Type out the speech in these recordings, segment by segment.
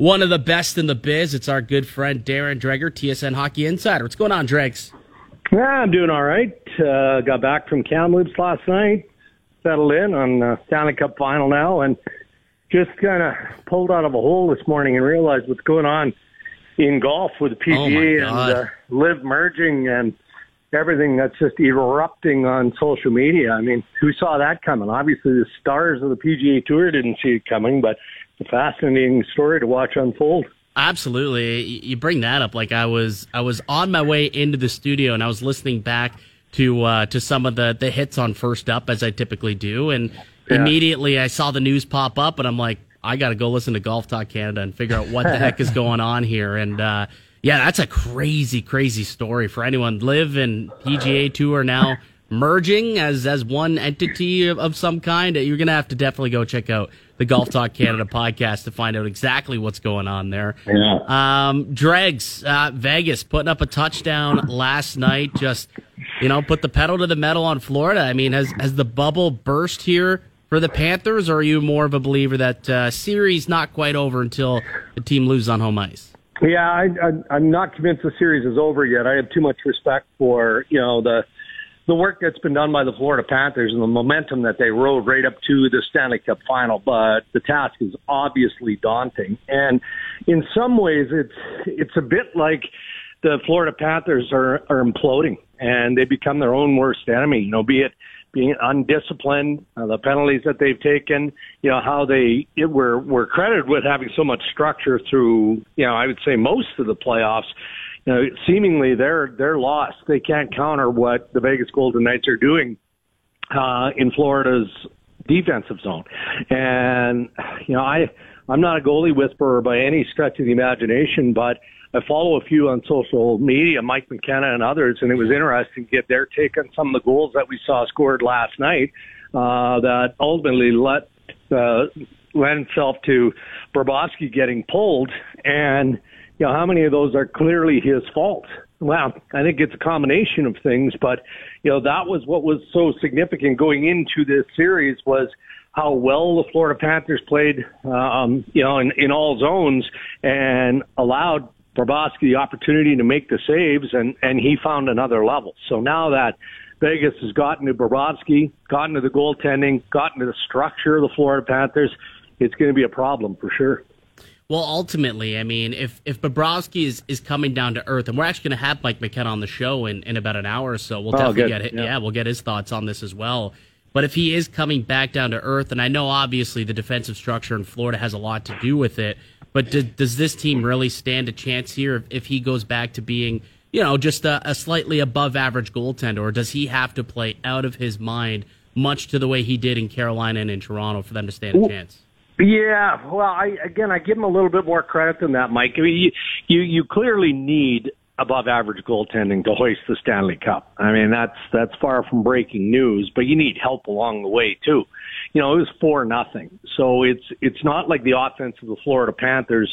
one of the best in the biz. It's our good friend Darren Dreger, TSN Hockey Insider. What's going on, Dregs? Yeah, I'm doing all right. Uh, got back from Kamloops last night, settled in on the Stanley Cup final now, and just kind of pulled out of a hole this morning and realized what's going on in golf with the PGA oh and uh, LIV merging and everything that's just erupting on social media. I mean, who saw that coming? Obviously, the stars of the PGA Tour didn't see it coming, but a fascinating story to watch unfold. Absolutely, you bring that up. Like I was, I was on my way into the studio and I was listening back to uh, to some of the the hits on First Up as I typically do, and yeah. immediately I saw the news pop up, and I'm like, I got to go listen to Golf Talk Canada and figure out what the heck is going on here. And uh, yeah, that's a crazy, crazy story for anyone. LIV and PGA Tour are now merging as as one entity of, of some kind. You're gonna have to definitely go check out the Golf Talk Canada podcast to find out exactly what's going on there. Yeah. Um, Dregs, uh, Vegas putting up a touchdown last night. Just you know, put the pedal to the metal on Florida. I mean, has has the bubble burst here for the Panthers, or are you more of a believer that uh, series not quite over until the team loses on home ice? Yeah, I, I, I'm not convinced the series is over yet. I have too much respect for you know the the work that's been done by the Florida Panthers and the momentum that they rode right up to the Stanley Cup final, but the task is obviously daunting. And in some ways, it's it's a bit like the Florida Panthers are are imploding and they become their own worst enemy. You know, be it being undisciplined, uh, the penalties that they've taken, you know, how they it, were were credited with having so much structure through, you know, I would say most of the playoffs. Know, seemingly they're they're lost. They can't counter what the Vegas Golden Knights are doing uh, in Florida's defensive zone. And you know, I I'm not a goalie whisperer by any stretch of the imagination, but I follow a few on social media, Mike McKenna and others, and it was interesting to get their take on some of the goals that we saw scored last night uh, that ultimately let uh, itself to Bobrovsky getting pulled, and you know how many of those are clearly his fault. Well, I think it's a combination of things, but you know that was what was so significant going into this series was how well the Florida Panthers played, um, you know, in, in all zones and allowed Bobrovsky the opportunity to make the saves, and and he found another level. So now that Vegas has gotten to Bobrovsky, gotten to the goaltending, gotten to the structure of the Florida Panthers, it's going to be a problem for sure. Well, ultimately, I mean, if if Bobrovsky is, is coming down to earth, and we're actually going to have Mike McKenna on the show in, in about an hour or so, we'll oh, definitely good. get it. Yeah. yeah, we'll get his thoughts on this as well. But if he is coming back down to earth, and I know obviously the defensive structure in Florida has a lot to do with it, but do, does this team really stand a chance here if, if he goes back to being, you know, just a, a, slightly above average goaltender, or does he have to play out of his mind, much to the way he did in Carolina and in Toronto, for them to stand a chance? Yeah, well, I again, I give him a little bit more credit than that, Mike. I mean, you you, you clearly need above average goaltending to hoist the Stanley Cup. I mean, that's that's far from breaking news, but you need help along the way too. You know, it was four nothing, so it's it's not like the offense of the Florida Panthers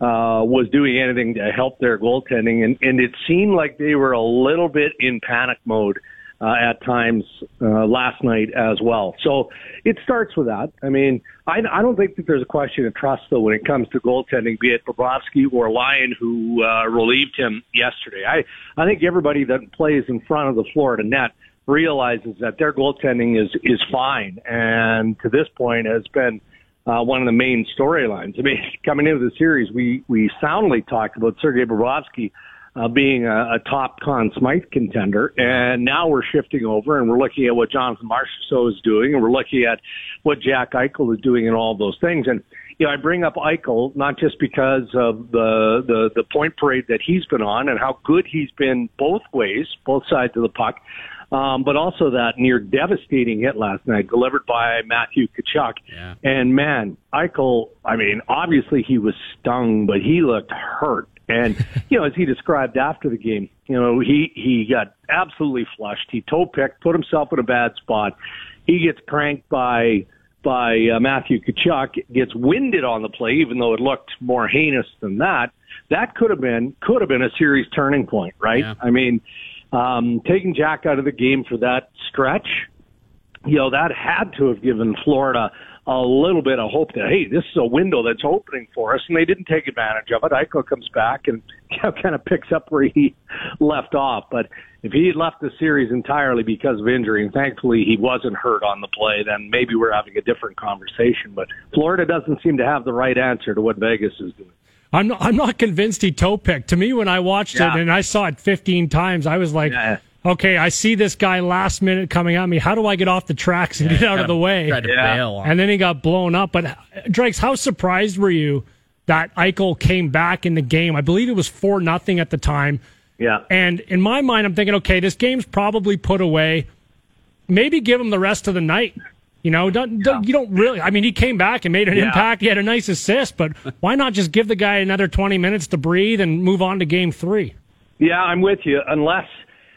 uh, was doing anything to help their goaltending, and and it seemed like they were a little bit in panic mode uh, at times uh, last night as well. So it starts with that. I mean, I, I don't think that there's a question of trust though when it comes to goaltending, be it Bobrovsky or Lyon who uh, relieved him yesterday. I I think everybody that plays in front of the Florida net realizes that their goaltending is is fine, and to this point has been. Uh, one of the main storylines. I mean, coming into the series, we we soundly talked about Sergei Bobrovsky uh, being a, a top Conn Smythe contender. And now we're shifting over and we're looking at what Jonathan Marchessault is doing and we're looking at what Jack Eichel is doing and all those things. And, you know, I bring up Eichel not just because of the, the, the point parade that he's been on and how good he's been both ways, both sides of the puck. Um, but also that near devastating hit last night delivered by Matthew Tkachuk. Yeah. And man, Eichel, I mean, obviously he was stung, but he looked hurt. And, you know, as he described after the game, you know, he, he got absolutely flushed. He toe picked, put himself in a bad spot. He gets cranked by, by uh, Matthew Tkachuk, gets winded on the play, even though it looked more heinous than that. That could have been, could have been a series turning point, right? Yeah. I mean, um, taking Jack out of the game for that stretch, you know, that had to have given Florida a little bit of hope that hey, this is a window that's opening for us, and they didn't take advantage of it. Eichel comes back and kind of picks up where he left off. But if he had left the series entirely because of injury, and thankfully he wasn't hurt on the play, then maybe we're having a different conversation. But Florida doesn't seem to have the right answer to what Vegas is doing. I'm not, I'm not convinced he toe picked. To me, when I watched yeah. it and I saw it 15 times, I was like, yeah okay, I see this guy last minute coming at me. How do I get off the tracks and yeah, get out of the way? Yeah. And then he got blown up. But Dregs, how surprised were you that Eichel came back in the game? I believe it was four nothing at the time. Yeah. And in my mind, I'm thinking, okay, this game's probably put away. Maybe give him the rest of the night. You know, don't, don't, you don't really. I mean, he came back and made an yeah. impact. He had a nice assist, but why not just give the guy another 20 minutes to breathe and move on to game three? Yeah, I'm with you. Unless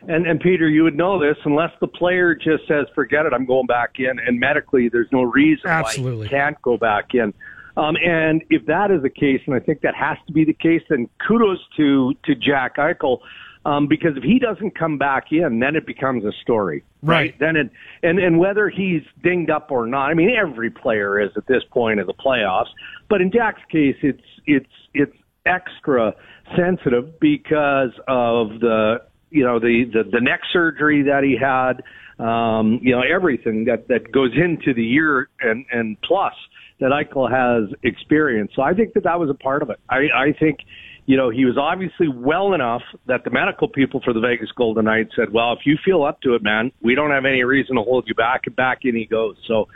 and and Peter, you would know this unless the player just says, "Forget it, I'm going back in," and medically, there's no reason Absolutely. why he can't go back in. Um, and if that is the case, and I think that has to be the case, then kudos to to Jack Eichel. Um, because if he doesn't come back in, then it becomes a story, right? right? Then it, and and whether he's dinged up or not, I mean, every player is at this point of the playoffs. But in Jack's case, it's it's it's extra sensitive because of the you know the, the the neck surgery that he had, um, you know everything that that goes into the year and and plus that Eichel has experienced. So I think that that was a part of it. I, I think, you know, he was obviously well enough that the medical people for the Vegas Golden Knights said, well, if you feel up to it, man, we don't have any reason to hold you back. And back in he goes. So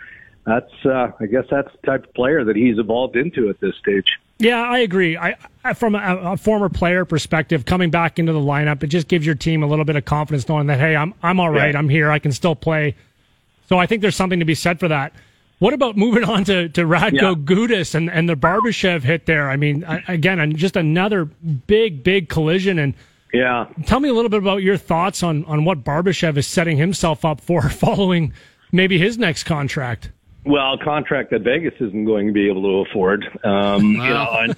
that's, uh, I guess that's the type of player that he's evolved into at this stage. Yeah, I agree. I, from a, a, former player perspective, coming back into the lineup, it just gives your team a little bit of confidence knowing that hey, I'm I'm all right. Yeah. I'm here. I can still play. So I think there's something to be said for that. What about moving on to, to Radko yeah. Gudas and, and the Barbashev hit there? I mean, again, just another big, big collision. And yeah, tell me a little bit about your thoughts on, on what Barbashev is setting himself up for following maybe his next contract. Well, contract that Vegas isn't going to be able to afford. Um, you know, and,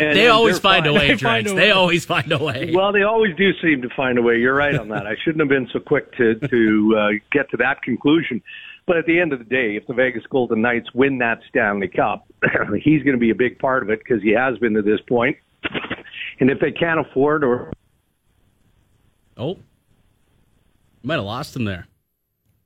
and, they always find a way, they, find a way. they always find a way. Well, they always do seem to find a way. You're right on that. I shouldn't have been so quick to to uh, get to that conclusion. But at the end of the day, if the Vegas Golden Knights win that Stanley Cup, he's going to be a big part of it because he has been to this point. And if they can't afford or oh, might have lost him there.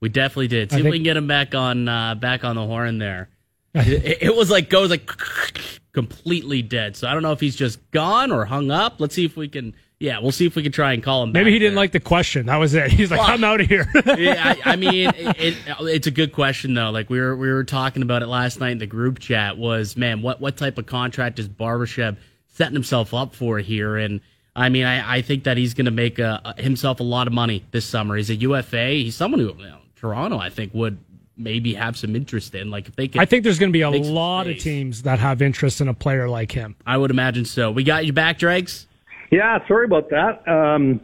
We definitely did. See I if think... we can get him back on uh, back on the horn there. it, it, was like goes like completely dead. So I don't know if he's just gone or hung up. Let's see if we can. Yeah, we'll see if we can try and call him. Maybe he didn't like the question. That was it. He's like, well, "I'm out of here." yeah, I, I mean, it, it, it's a good question though. Like we were we were talking about it last night in the group chat. Was man, what what type of contract is Barbashev setting himself up for here? And I mean, I, I think that he's going to make a, himself a lot of money this summer. He's a UFA. He's someone who you know, Toronto, I think, would maybe have some interest in. Like if they could, I think there's going to be a lot of teams that have interest in a player like him. I would imagine so. We got you back, Dregs. Yeah, sorry about that. Um,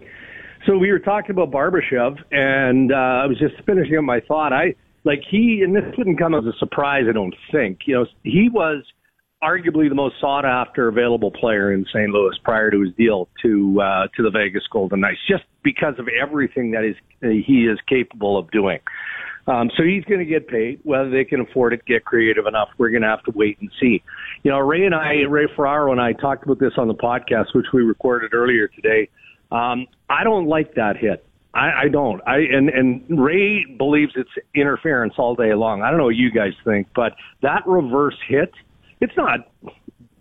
so we were talking about Barbashev, and uh, I was just finishing up my thought. I like he, and this didn't come as a surprise. I don't think. You know, he was arguably the most sought after available player in St. Louis prior to his deal to uh, to the Vegas Golden Knights, just because of everything that is he is capable of doing. Um, so he's going to get paid. Whether they can afford it, get creative enough, we're going to have to wait and see. You know, Ray and I, Ray Ferraro and I talked about this on the podcast, which we recorded earlier today. Um, I don't like that hit. I, I don't. I and and Ray believes it's interference all day long. I don't know what you guys think, but that reverse hit it's not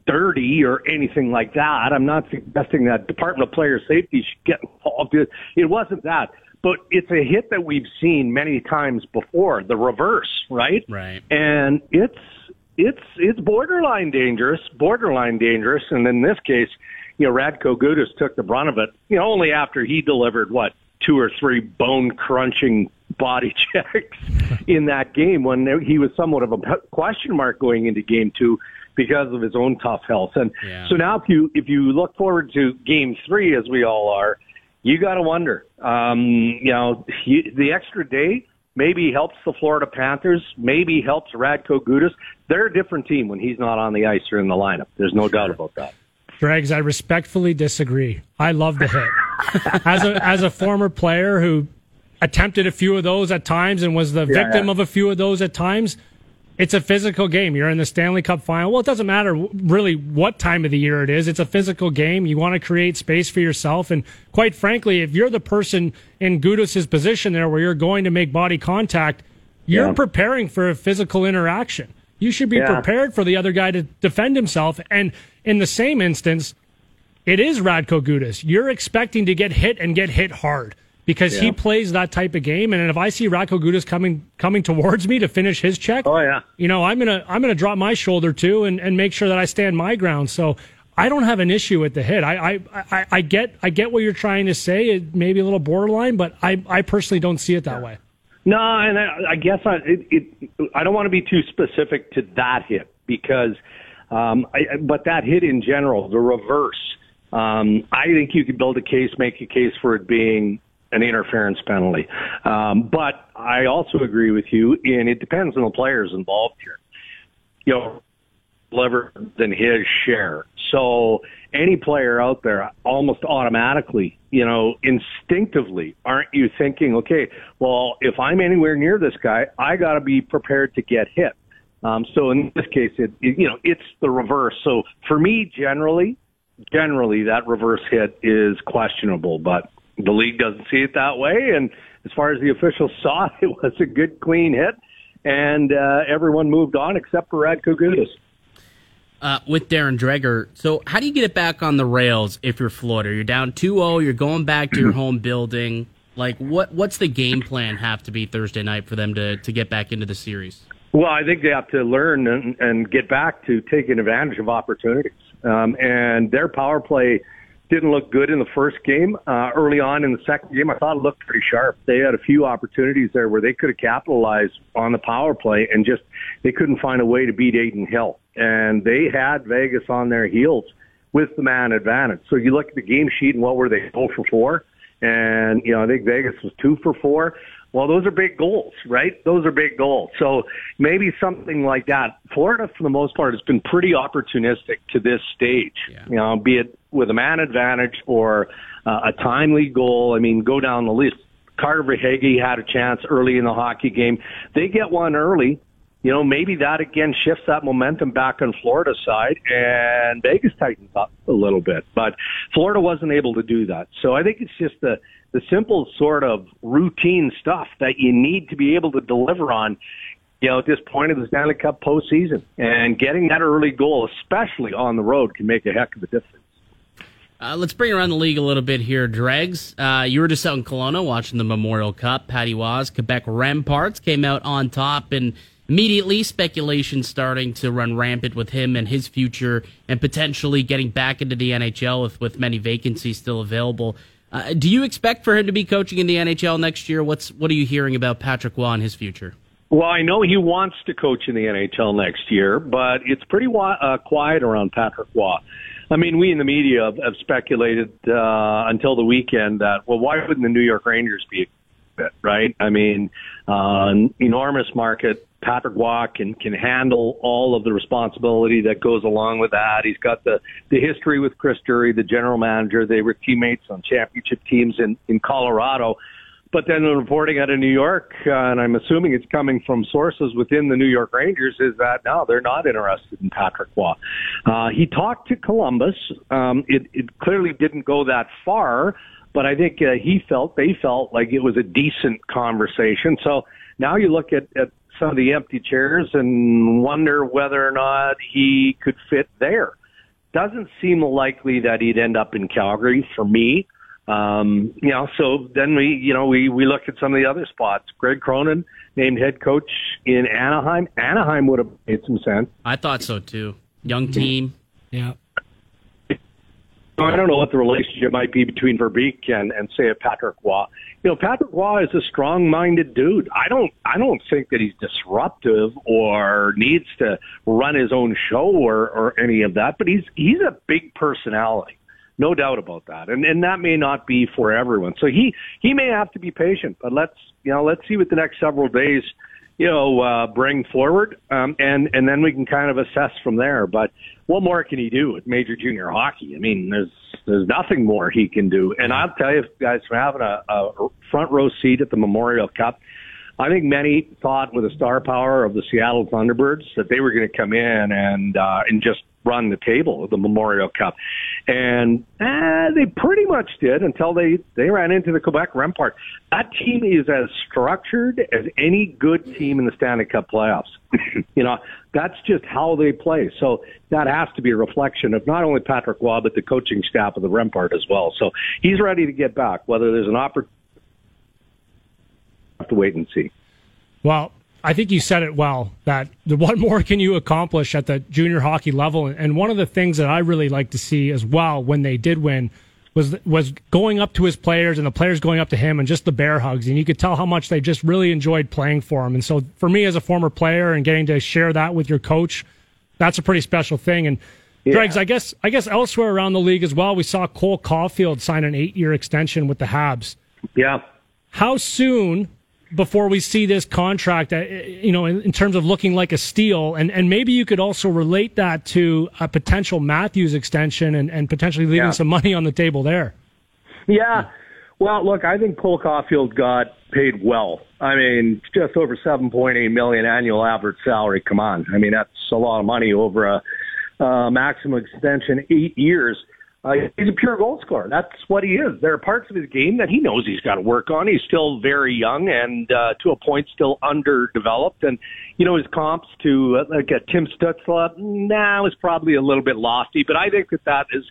dirty or anything like that. I'm not suggesting that Department of Player Safety should get involved. It wasn't that. But it's a hit that we've seen many times before, the reverse, right? Right. And it's it's it's borderline dangerous, borderline dangerous. And in this case, you know, Radko Gudas took the brunt of it. You know, only after he delivered what two or three bone crunching body checks in that game when he was somewhat of a question mark going into game two because of his own tough health. And yeah. so now if you if you look forward to game three as we all are, you got to wonder. Um, you know, he, the extra day maybe helps the Florida Panthers, maybe helps Radko Gudas. They're a different team when he's not on the ice or in the lineup. There's no doubt about that. Dregs, I respectfully disagree. I love the hit. as a as a former player who attempted a few of those at times and was the yeah, victim yeah. of a few of those at times. it's a physical game. You're in the Stanley Cup final. Well, it doesn't matter really what time of the year it is. It's a physical game. You want to create space for yourself. And quite frankly, if you're the person in Gudas' position there where you're going to make body contact, you're yeah. preparing for a physical interaction. You should be prepared for the other guy to defend himself. And in the same instance, it is Radko Gudas. You're expecting to get hit and get hit hard because yeah. he plays that type of game. And if I see Radko Gudas coming coming towards me to finish his check, oh yeah, you know I'm gonna I'm gonna drop my shoulder too and, and make sure that I stand my ground. So I don't have an issue with the hit. I I, I, I get I get what you're trying to say. It may be a little borderline, but I I personally don't see it that yeah. way. No, and I, I guess I it, it, I don't want to be too specific to that hit because, um, I, but that hit in general, the reverse. Um, I think you could build a case, make a case for it being an interference penalty. Um, but I also agree with you, and it depends on the players involved here. You know, lever than his share. So any player out there almost automatically, you know, instinctively, aren't you thinking, okay, well, if I'm anywhere near this guy, I got to be prepared to get hit. Um, so in this case, it, it, you know, it's the reverse. So for me, generally, generally that reverse hit is questionable, but the league doesn't see it that way. And as far as the officials saw, it was a good, clean hit, and uh, everyone moved on except for Radko Gudas. Uh, with Darren Dreger. So, how do you get it back on the rails if you're Florida? You're down 2-0, you're going back to your home building. Like, what what's the game plan have to be Thursday night for them to, to get back into the series? Well, I think they have to learn and, and get back to taking advantage of opportunities. Um, and their power play – didn't look good in the first game. Uh, early on in the second game, I thought it looked pretty sharp. They had a few opportunities there where they could have capitalized on the power play and just they couldn't find a way to beat Adin Hill. And they had Vegas on their heels with the man advantage. So you look at the game sheet and what were they? 0 for 4. And, you know, I think Vegas was 2 for 4. Well, those are big goals, right? Those are big goals. So maybe something like that. Florida, for the most part, has been pretty opportunistic to this stage. Yeah. You know, be it with a man advantage or uh, a timely goal. I mean, go down the list. Carter Verhaeghe had a chance early in the hockey game. They get one early. You know, maybe that again shifts that momentum back on Florida's side and Vegas tightens up a little bit. But Florida wasn't able to do that. So I think it's just the the simple sort of routine stuff that you need to be able to deliver on, you know, at this point of the Stanley Cup postseason. And getting that early goal, especially on the road, can make a heck of a difference. Uh, let's bring around the league a little bit here, Dregs. Uh, you were just out in Kelowna watching the Memorial Cup. Patrick Roy's, Quebec Remparts came out on top, and immediately speculation starting to run rampant with him and his future, and potentially getting back into the NHL with, with many vacancies still available. Uh, do you expect for him to be coaching in the NHL next year? What's what are you hearing about Patrick Roy and his future? Well, I know he wants to coach in the NHL next year, but it's pretty uh, quiet around Patrick Roy. I mean, we in the media have, have speculated uh, until the weekend that well, why wouldn't the New York Rangers be fit, right? I mean, uh, enormous market. Patrick Roy can can handle all of the responsibility that goes along with that. He's got the the history with Chris Drury, the general manager. They were teammates on championship teams in in Colorado. But then the reporting out of New York, uh, and I'm assuming it's coming from sources within the New York Rangers, is that no, they're not interested in Patrick Roy. Uh, he talked to Columbus. Um, it, it clearly didn't go that far, but I think uh, he felt they felt like it was a decent conversation. So now you look at, at some of the empty chairs and wonder whether or not he could fit there. Doesn't seem likely that he'd end up in Calgary for me. Um, you know, so then we, you know, we, we look at some of the other spots. Greg Cronin named head coach in Anaheim. Anaheim would have made some sense. I thought so too. Young team. Yeah. I don't know what the relationship might be between Verbeek and, and say a Patrick Roy. You know, Patrick Roy is a strong-minded dude. I don't, I don't think that he's disruptive or needs to run his own show or, or any of that. But he's, he's a big personality, no doubt about that. And and that may not be for everyone. So he, he may have to be patient. But let's, you know, let's see what the next several days you know, uh, bring forward, um, and and then we can kind of assess from there. But what more can he do with major junior hockey? I mean, there's there's nothing more he can do. And I'll tell you, guys, from having a, a front row seat at the Memorial Cup, I think many thought with the star power of the Seattle Thunderbirds that they were going to come in and uh, and just run the table of the Memorial Cup, and eh, they pretty much did until they they ran into the Quebec Rempart. That team is as structured as any good team in the Stanley Cup playoffs. you know, that's just how they play. So that has to be a reflection of not only Patrick Roy but the coaching staff of the Rempart as well. So he's ready to get back. Whether there's an opportunity, have to wait and see. Well, I think you said it well that the what more can you accomplish at the junior hockey level? And one of the things that I really like to see as well when they did win was was going up to his players and the players going up to him and just the bear hugs and you could tell how much they just really enjoyed playing for him. And so for me as a former player and getting to share that with your coach, that's a pretty special thing. And yeah. Dregs, I guess I guess elsewhere around the league as well, we saw Cole Caufield sign an eight year extension with the Habs. Yeah. How soon before we see this contract, uh, you know, in, in, terms of looking like a steal, and, and maybe you could also relate that to a potential Matthews extension and, and potentially leaving yeah. some money on the table there. Yeah. Well, look, I think Cole Caufield got paid well. I mean, just over 7.8 million annual average salary. Come on. I mean, that's a lot of money over a, a maximum extension, eight years. Uh, he's a pure goal scorer. That's what he is. There are parts of his game that he knows he's got to work on. He's still very young and uh, to a point still underdeveloped. And you know his comps to uh, like a Tim Stützle, now nah, is probably a little bit lofty, but I think that that is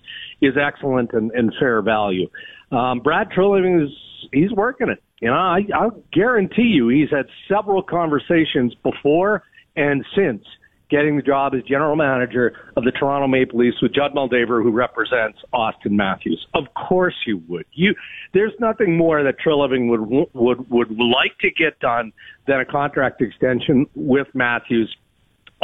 is excellent and, and fair value. Um, Brad Treliving is he's working it. You know, I, I'll guarantee you he's had several conversations before and since getting the job as general manager of the Toronto Maple Leafs with Judd Moldaver, who represents Auston Matthews. Of course you would. You, there's nothing more that Treliving would would would like to get done than a contract extension with Matthews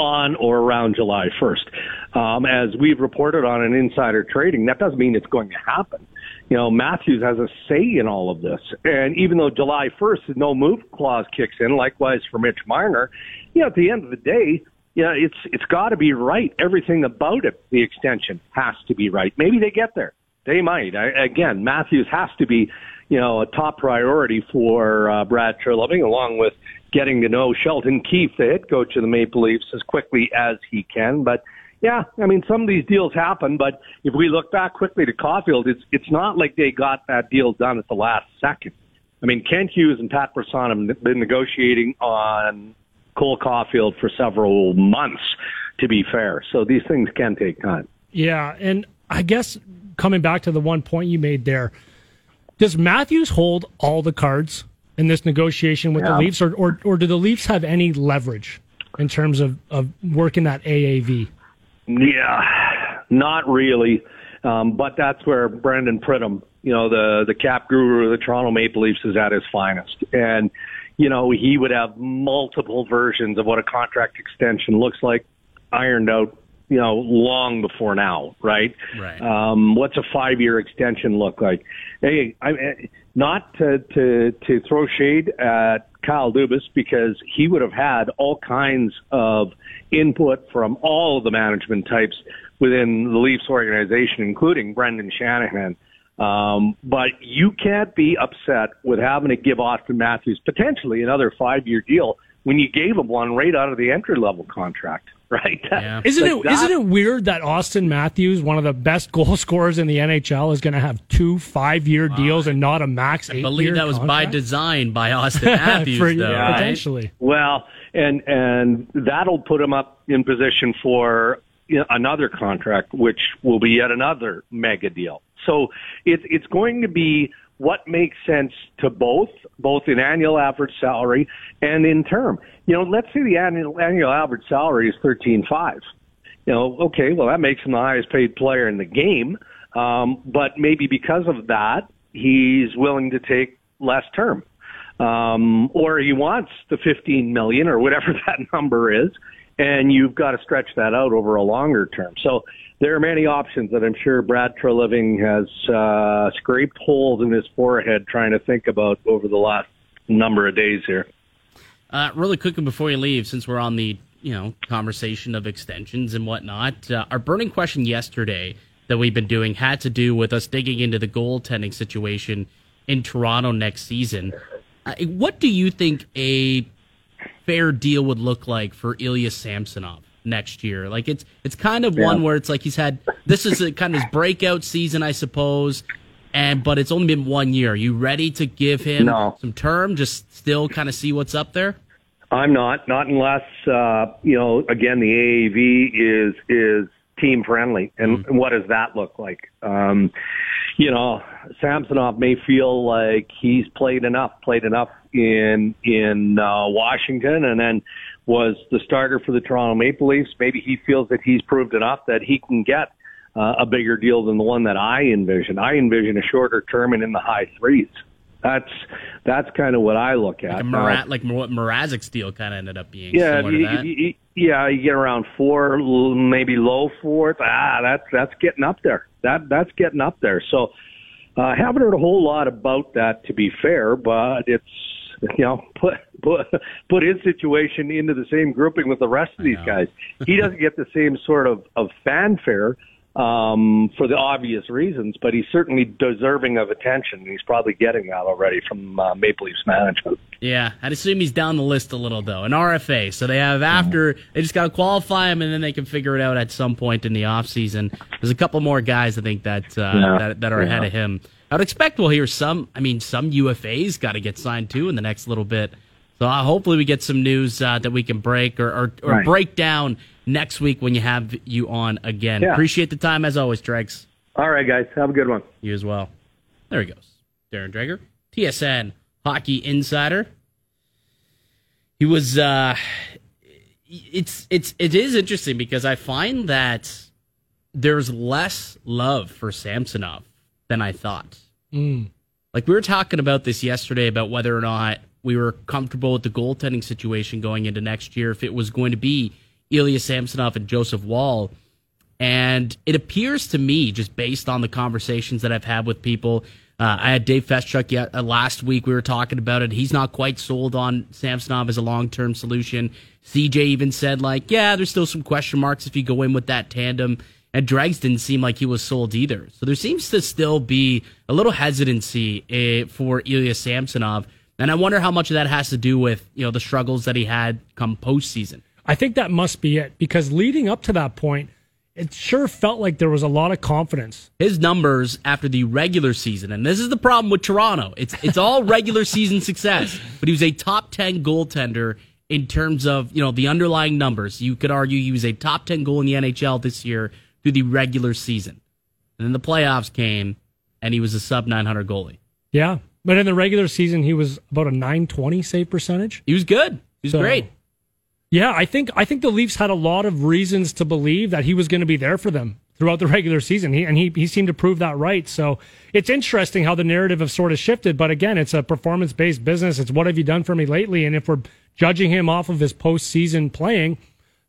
on or around July 1st. Um, as we've reported on an insider trading, that doesn't mean it's going to happen. You know, Matthews has a say in all of this. And even though July 1st, the no move clause kicks in, likewise for Mitch Marner, you know, at the end of the day, yeah, it's it's got to be right. Everything about it, the extension has to be right. Maybe they get there. They might. I, again, Matthews has to be, you know, a top priority for uh, Brad Treliving, along with getting to know Sheldon Keefe, the head coach of the Maple Leafs, as quickly as he can. But yeah, I mean, some of these deals happen. But if we look back quickly to Caufield, it's it's not like they got that deal done at the last second. I mean, Kent Hughes and Pat Brisson have been negotiating on Cole Caufield for several months, to be fair. So these things can take time. Yeah. And I guess coming back to the one point you made there, does Matthews hold all the cards in this negotiation with yeah. the Leafs, or, or, or do the Leafs have any leverage in terms of, of working that AAV? Yeah, not really. Um, but that's where Brandon Pridham, you know, the the cap guru of the Toronto Maple Leafs, is at his finest. And you know, he would have multiple versions of what a contract extension looks like ironed out, you know, long before now, right? Right. Um, what's a five year extension look like? Hey, I, not to, to, to throw shade at Kyle Dubas because he would have had all kinds of input from all of the management types within the Leafs organization, including Brendan Shanahan. Um, but you can't be upset with having to give Auston Matthews potentially another five year deal when you gave him one right out of the entry level contract, right? Yeah. Isn't like it that, isn't it weird that Auston Matthews, one of the best goal scorers in the NHL, is going to have two five year deals and not a max I believe that was contract? by design by Auston Matthews, For, though, yeah, right? potentially. Well, and and that'll put him up in position for another contract, which will be yet another mega deal. So it's it's going to be what makes sense to both, both in annual average salary and in term. You know, let's say the annual annual average salary is thirteen five. You know, okay, well that makes him the highest paid player in the game. Um, but maybe because of that, he's willing to take less term. Um, or he wants the 15 million or whatever that number is, and you've got to stretch that out over a longer term. So there are many options that I'm sure Brad Treliving has uh, scraped holes in his forehead trying to think about over the last number of days here. Uh, really quickly before you leave, since we're on the you know conversation of extensions and whatnot, uh, our burning question yesterday that we've been doing had to do with us digging into the goaltending situation in Toronto next season. Uh, what do you think a fair deal would look like for Ilya Samsonov next year? Like it's it's kind of yeah. one where it's like he's had this is a kind of his breakout season, I suppose. And but it's only been one year. Are you ready to give him no. some term? Just still kind of see what's up there. I'm not, not unless uh, you know. Again, the AAV is is team friendly, and mm-hmm. what does that look like? Um, you know, Samsonov may feel like he's played enough, played enough in in uh, Washington, and then was the starter for the Toronto Maple Leafs. Maybe he feels that he's proved enough that he can get uh, a bigger deal than the one that I envision. I envision a shorter term and in the high threes. That's that's kind of what I look at. Like, Mara- like what Mrazek's deal kind of ended up being. Yeah, you, you, yeah, you get around four, maybe low fourth. Ah, that's that's getting up there. That that's getting up there. So, uh, haven't heard a whole lot about that, to be fair, but it's you know put put put his situation into the same grouping with the rest of these guys. He doesn't get the same sort of of fanfare um, for the obvious reasons, but he's certainly deserving of attention. He's probably getting that already from uh, Maple Leafs management. Yeah, I'd assume he's down the list a little though. An RFA, so they have after they just got to qualify him, and then they can figure it out at some point in the off season. There's a couple more guys I think that uh, yeah. that, that are yeah. ahead of him. I'd expect we'll hear some. I mean, some UFAs got to get signed too in the next little bit. So uh, hopefully we get some news uh, that we can break or or, or right. break down next week when you have you on again. Yeah. Appreciate the time as always, Dregs. All right, guys. Have a good one. You as well. There he goes. Darren Dreger, TSN Hockey Insider. He was uh it's it's it is interesting because I find that there's less love for Samsonov than I thought. Mm. Like we were talking about this yesterday about whether or not we were comfortable with the goaltending situation going into next year, if it was going to be Ilya Samsonov and Joseph Woll. And it appears to me, just based on the conversations that I've had with people, uh, I had Dave Feschuk yet, uh, last week. We were talking about it. He's not quite sold on Samsonov as a long term solution. CJ even said, like, yeah, there's still some question marks if you go in with that tandem. And Dregs didn't seem like he was sold either. So there seems to still be a little hesitancy uh, for Ilya Samsonov. And I wonder how much of that has to do with, you know, the struggles that he had come postseason. I think that must be it because leading up to that point, it sure felt like there was a lot of confidence. His numbers after the regular season, and this is the problem with Toronto. It's it's all regular season success, but he was a top ten goaltender in terms of you know the underlying numbers. You could argue he was a top ten goal in the NHL this year through the regular season, and then the playoffs came, and he was a sub nine hundred goalie. Yeah, but in the regular season, he was about a nine twenty save percentage. He was good. He was so, great. Yeah, I think I think the Leafs had a lot of reasons to believe that he was going to be there for them throughout the regular season. He, and he he seemed to prove that right. So it's interesting how the narrative have sort of shifted. But again, it's a performance based business. It's what have you done for me lately? And if we're judging him off of his postseason playing,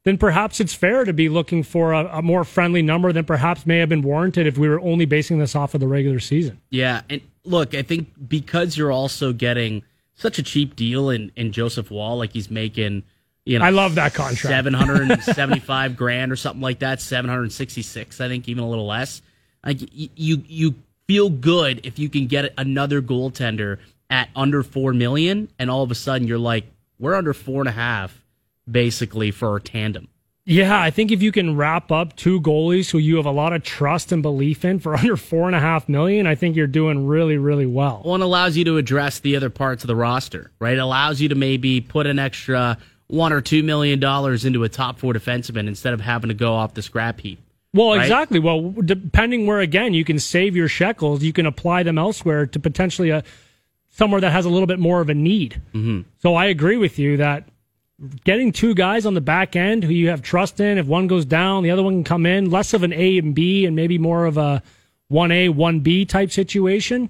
then perhaps it's fair to be looking for a, a, more friendly number than perhaps may have been warranted if we were only basing this off of the regular season. Yeah, and look, I think because you're also getting such a cheap deal in in Joseph Woll, like he's making you know, I love that contract. 775 grand or something like that, 766, I think, even a little less. Like you, you feel good if you can get another goaltender at under four million, and all of a sudden you're like, we're under four and a half, basically for our tandem. Yeah, I think if you can wrap up two goalies who you have a lot of trust and belief in for under four and a half million, I think you're doing really, really well. One allows you to address the other parts of the roster, right? It allows you to maybe put an extra one or two million dollars into a top four defenseman instead of having to go off the scrap heap. Well, right? exactly. Well, depending where again you can save your shekels, you can apply them elsewhere to potentially a somewhere that has a little bit more of a need. Mm-hmm. So I agree with you that getting two guys on the back end who you have trust in, if one goes down, the other one can come in, less of an A and B and maybe more of a one A one B type situation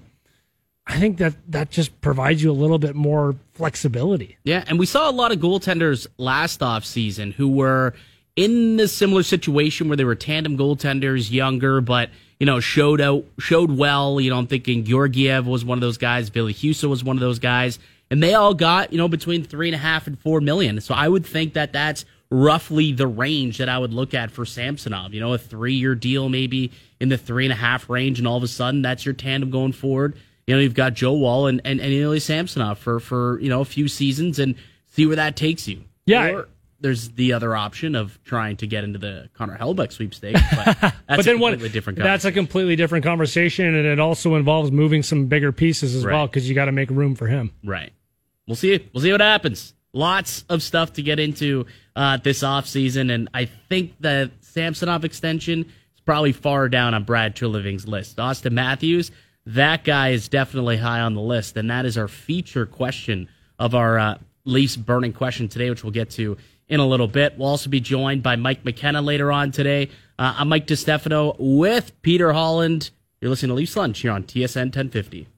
I think that that just provides you a little bit more flexibility. Yeah, and we saw a lot of goaltenders last off season who were in the similar situation where they were tandem goaltenders, younger, but you know showed out showed well. You know, I'm thinking Georgiev was one of those guys, Ville Husso was one of those guys, and they all got you know between three and a half and four million. So I would think that that's roughly the range that I would look at for Samsonov. You know, a three year deal maybe in the three and a half range, and all of a sudden that's your tandem going forward. You know, you've got Joe Woll and, and, and Ilya Samsonov for, for, you know, a few seasons and see where that takes you. Yeah. Or there's the other option of trying to get into the Connor Hellebuyck sweepstakes, but that's but then a what? completely different That's a completely different conversation, and it also involves moving some bigger pieces as Right. well because you got to make room for him. Right. We'll see. We'll see what happens. Lots of stuff to get into uh, this offseason, and I think the Samsonov extension is probably far down on Brad Treliving's list. Auston Matthews, that guy is definitely high on the list, and that is our feature question of our uh, Leafs burning question today, which we'll get to in a little bit. We'll also be joined by Mike McKenna later on today. Uh, I'm Mike DiStefano with Peter Holland. You're listening to Leafs Lunch here on TSN 1050.